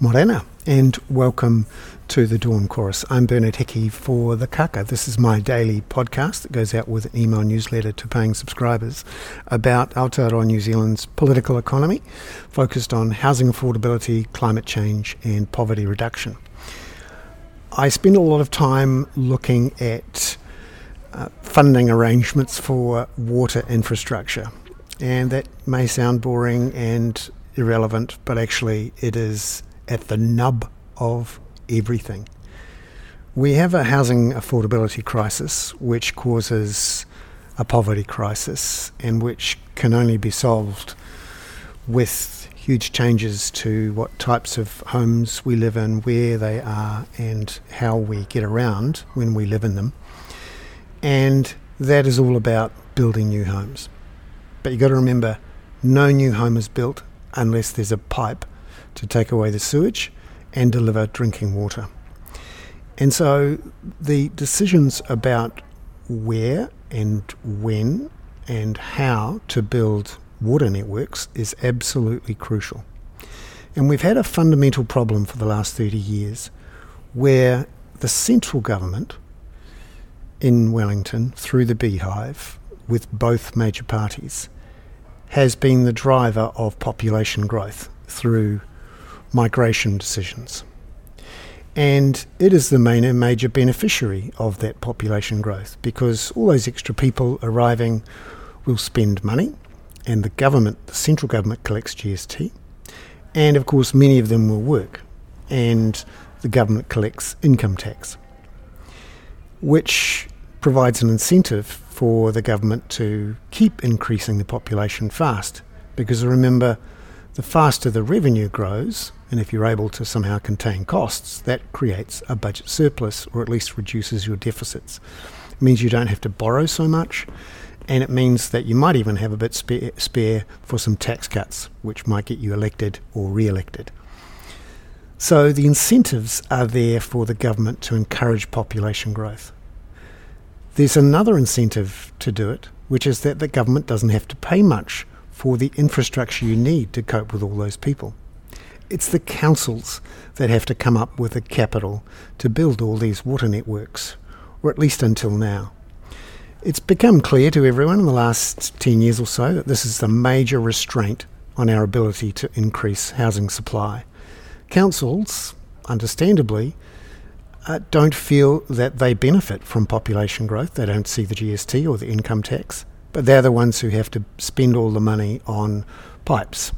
Morena, and welcome to the Dawn Chorus. I'm Bernard Hickey for The Kaka. This is my daily podcast that goes out with an email newsletter to paying subscribers about Aotearoa New Zealand's political economy, focused on housing affordability, climate change, and poverty reduction. I spend a lot of time looking at uh, funding arrangements for water infrastructure, and that may sound boring and irrelevant, but actually it is at the nub of everything. We have a housing affordability crisis which causes a poverty crisis and which can only be solved with huge changes to what types of homes we live in, where they are, and how we get around when we live in them. And that is all about building new homes. But you've got to remember no new home is built unless there's a pipe to take away the sewage and deliver drinking water. And so the decisions about where and when and how to build water networks is absolutely crucial. And we've had a fundamental problem for the last 30 years where the central government in Wellington, through the beehive, with both major parties, has been the driver of population growth through migration decisions. And it is the main major beneficiary of that population growth because all those extra people arriving will spend money, and the government, the central government, collects GST. And of course, many of them will work, and the government collects income tax, which provides an incentive for the government to keep increasing the population fast. Because remember, the faster the revenue grows, and if you're able to somehow contain costs, that creates a budget surplus or at least reduces your deficits. It means you don't have to borrow so much, and it means that you might even have a bit spare, spare for some tax cuts, which might get you elected or re elected. So the incentives are there for the government to encourage population growth. There's another incentive to do it, which is that the government doesn't have to pay much for the infrastructure you need to cope with all those people. It's the councils that have to come up with the capital to build all these water networks, or at least until now. It's become clear to everyone in the last 10 years or so that this is a major restraint on our ability to increase housing supply. Councils, understandably, uh, don't feel that they benefit from population growth. They don't see the GST or the income tax but they're the ones who have to spend all the money on pipes,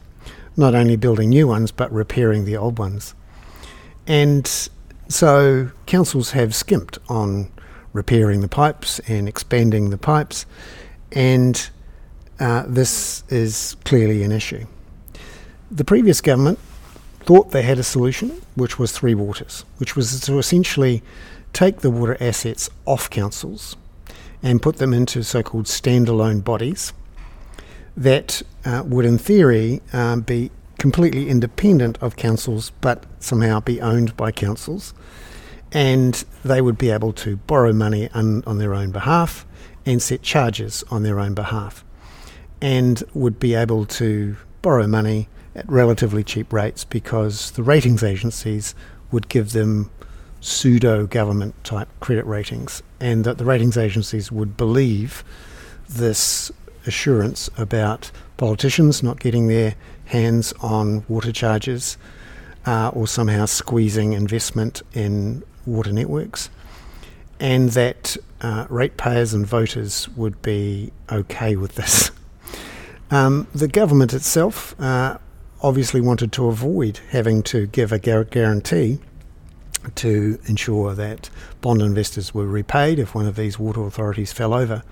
not only building new ones, but repairing the old ones. And so councils have skimped on repairing the pipes and expanding the pipes, and uh, this is clearly an issue. The previous government thought they had a solution, which was three waters, which was to essentially take the water assets off councils and put them into so called standalone bodies that uh, would, in theory, um, be completely independent of councils but somehow be owned by councils. And they would be able to borrow money on, on their own behalf and set charges on their own behalf, and would be able to borrow money at relatively cheap rates because the ratings agencies would give them pseudo government type credit ratings, and that the ratings agencies would believe this assurance about politicians not getting their hands on water charges uh, or somehow squeezing investment in water networks, and that uh, ratepayers and voters would be okay with this. Um, the government itself uh, obviously wanted to avoid having to give a guarantee to ensure that bond investors were repaid if one of these water authorities fell over.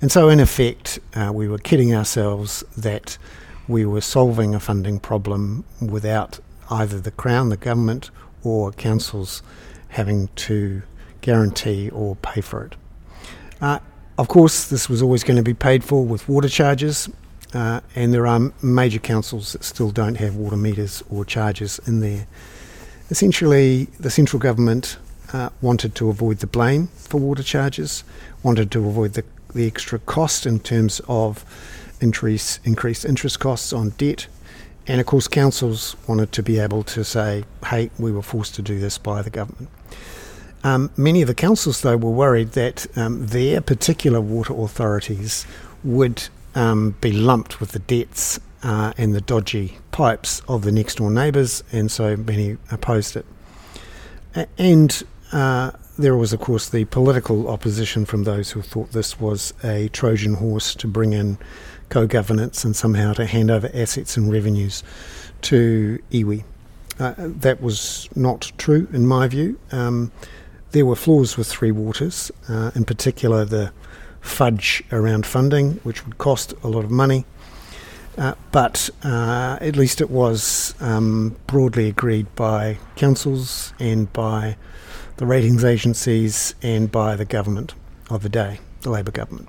And so, in effect, uh, we were kidding ourselves that we were solving a funding problem without either the Crown, the government, or councils having to guarantee or pay for it. Uh, of course, this was always going to be paid for with water charges, uh, and there are major councils that still don't have water meters or charges in there. Essentially, the central government uh, wanted to avoid the blame for water charges, wanted to avoid the, the extra cost in terms of increase, increased interest costs on debt, And of course, councils wanted to be able to say, hey, we were forced to do this by the government. Um, many of the councils, though, were worried that um, their particular water authorities would um, be lumped with the debts uh, and the dodgy pipes of the next door neighbours, and so many opposed it. And uh, there was, of course, the political opposition from those who thought this was a Trojan horse to bring in co governance and somehow to hand over assets and revenues to iwi. Uh, that was not true, in my view. Um, there were flaws with Three Waters, uh, in particular the fudge around funding, which would cost a lot of money. Uh, but uh, at least it was um, broadly agreed by councils and by the ratings agencies and by the government of the day, the Labor government.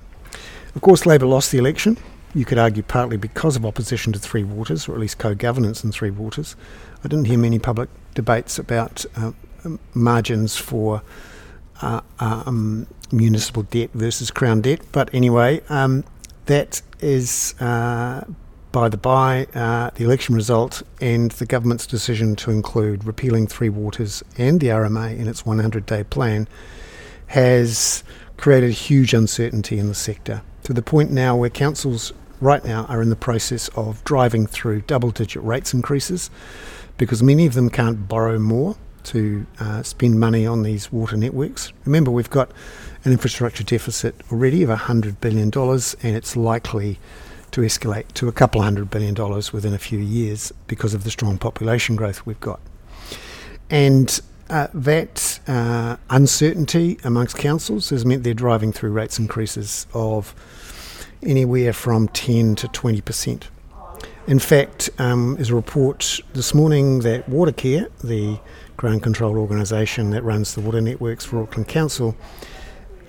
Of course, Labor lost the election. You could argue partly because of opposition to Three Waters, or at least co governance in Three Waters. I didn't hear many public debates about uh, margins for uh, um, municipal debt versus crown debt. But anyway, um, that is uh, by the by uh, the election result and the government's decision to include repealing Three Waters and the RMA in its 100 day plan has created huge uncertainty in the sector to the point now where councils right now are in the process of driving through double digit rates increases because many of them can't borrow more to uh, spend money on these water networks. Remember, we've got an infrastructure deficit already of $100 billion, and it's likely to escalate to a couple of hundred billion dollars within a few years because of the strong population growth we've got. And uh, that uh, uncertainty amongst councils has meant they're driving through rates increases of anywhere from 10 to 20 percent. In fact, um, there's a report this morning that Watercare, the ground control organisation that runs the water networks for Auckland Council,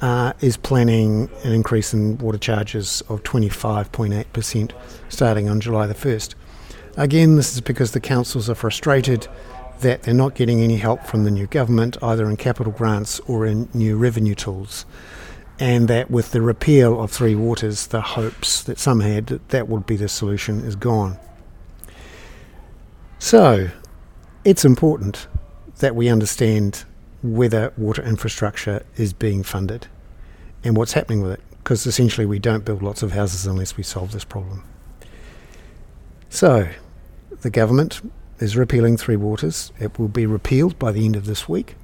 uh, is planning an increase in water charges of 25.8% starting on July the 1st. Again, this is because the councils are frustrated that they're not getting any help from the new government, either in capital grants or in new revenue tools. And that with the repeal of Three Waters, the hopes that some had that that would be the solution is gone. So, it's important that we understand whether water infrastructure is being funded and what's happening with it, because essentially we don't build lots of houses unless we solve this problem. So, the government is repealing Three Waters. It will be repealed by the end of this week,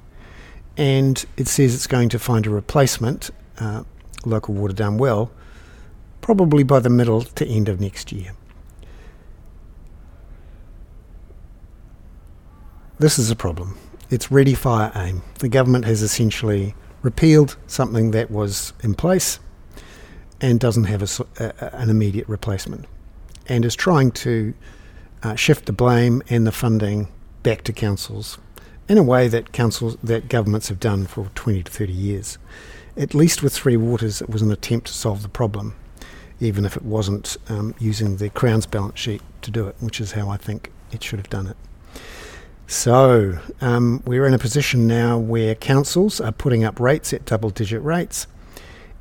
and it says it's going to find a replacement, uh, local water done well, probably by the middle to end of next year. This is a problem it's ready, fire, aim. The government has essentially repealed something that was in place and doesn't have a, a, an immediate replacement, and is trying to uh, shift the blame and the funding back to councils in a way that councils that governments have done for 20 to 30 years. At least with Three Waters, it was an attempt to solve the problem, even if it wasn't um, using the Crown's balance sheet to do it, which is how I think it should have done it. So um, we're in a position now where councils are putting up rates at double digit rates.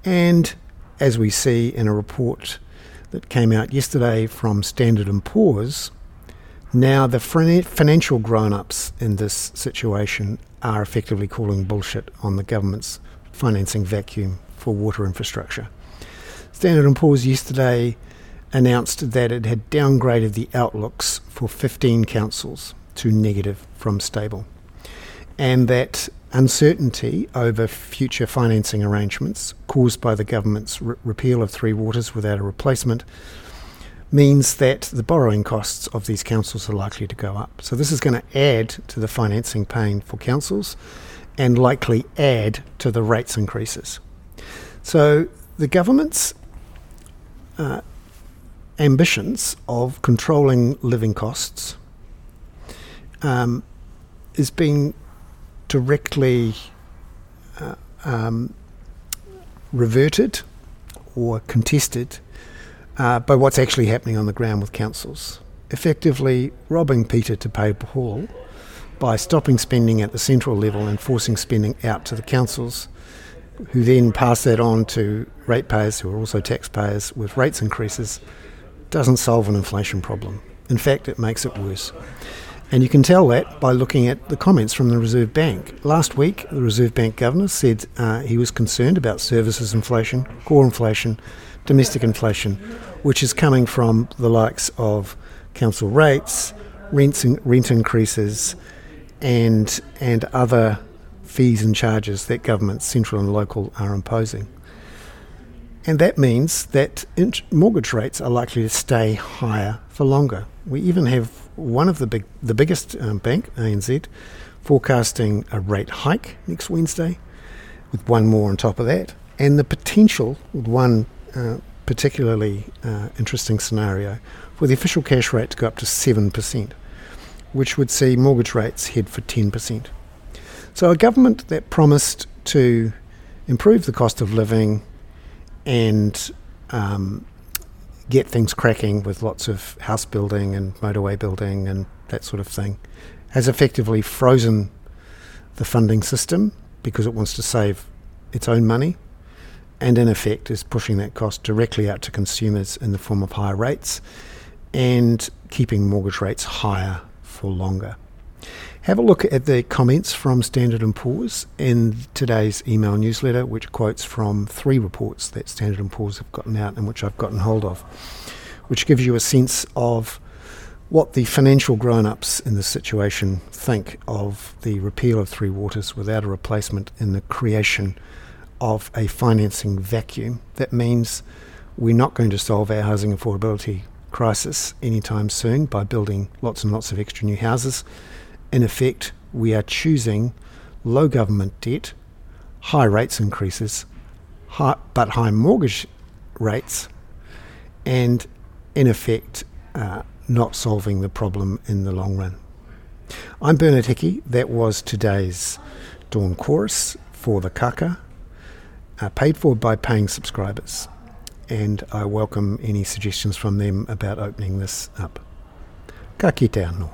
And as we see in a report that came out yesterday from Standard & Poor's, now the financial grown-ups in this situation are effectively calling bullshit on the government's financing vacuum for water infrastructure. Standard & Poor's yesterday announced that it had downgraded the outlooks for 15 councils to negative from stable. And that uncertainty over future financing arrangements caused by the government's re- repeal of Three Waters without a replacement means that the borrowing costs of these councils are likely to go up. So, this is going to add to the financing pain for councils and likely add to the rates increases. So, the government's uh, ambitions of controlling living costs um, is being directly uh, um, reverted or contested uh, by what's actually happening on the ground with councils. Effectively robbing Peter to pay Paul by stopping spending at the central level and forcing spending out to the councils, who then pass that on to ratepayers who are also taxpayers with rates increases, doesn't solve an inflation problem. In fact, it makes it worse. And you can tell that by looking at the comments from the Reserve Bank. Last week, the Reserve Bank governor said uh, he was concerned about services inflation, core inflation, domestic inflation, which is coming from the likes of council rates, rents, rent increases, and and other fees and charges that governments, central and local, are imposing. And that means that mortgage rates are likely to stay higher for longer. We even have one of the big, the biggest um, bank, ANZ, forecasting a rate hike next Wednesday, with one more on top of that, and the potential, with one uh, particularly uh, interesting scenario, for the official cash rate to go up to seven percent, which would see mortgage rates head for ten percent. So a government that promised to improve the cost of living and um, get things cracking with lots of house building and motorway building and that sort of thing, has effectively frozen the funding system because it wants to save its own money, and in effect is pushing that cost directly out to consumers in the form of higher rates and keeping mortgage rates higher for longer. Have a look at the comments from Standard & Poor's in today's email newsletter, which quotes from three reports that Standard & Poor's have gotten out and which I've gotten hold of, which gives you a sense of what the financial grown-ups in this situation think of the repeal of Three Waters without a replacement in the creation of a financing vacuum. That means we're not going to solve our housing affordability crisis anytime soon by building lots and lots of extra new houses in effect, we are choosing low government debt, high rates increases, high, but high mortgage rates, and in effect, uh, not solving the problem in the long run. I'm Bernard Hickey. That was today's Dawn Chorus for the Kaka, uh, paid for by paying subscribers. And I welcome any suggestions from them about opening this up. Ka kite anō.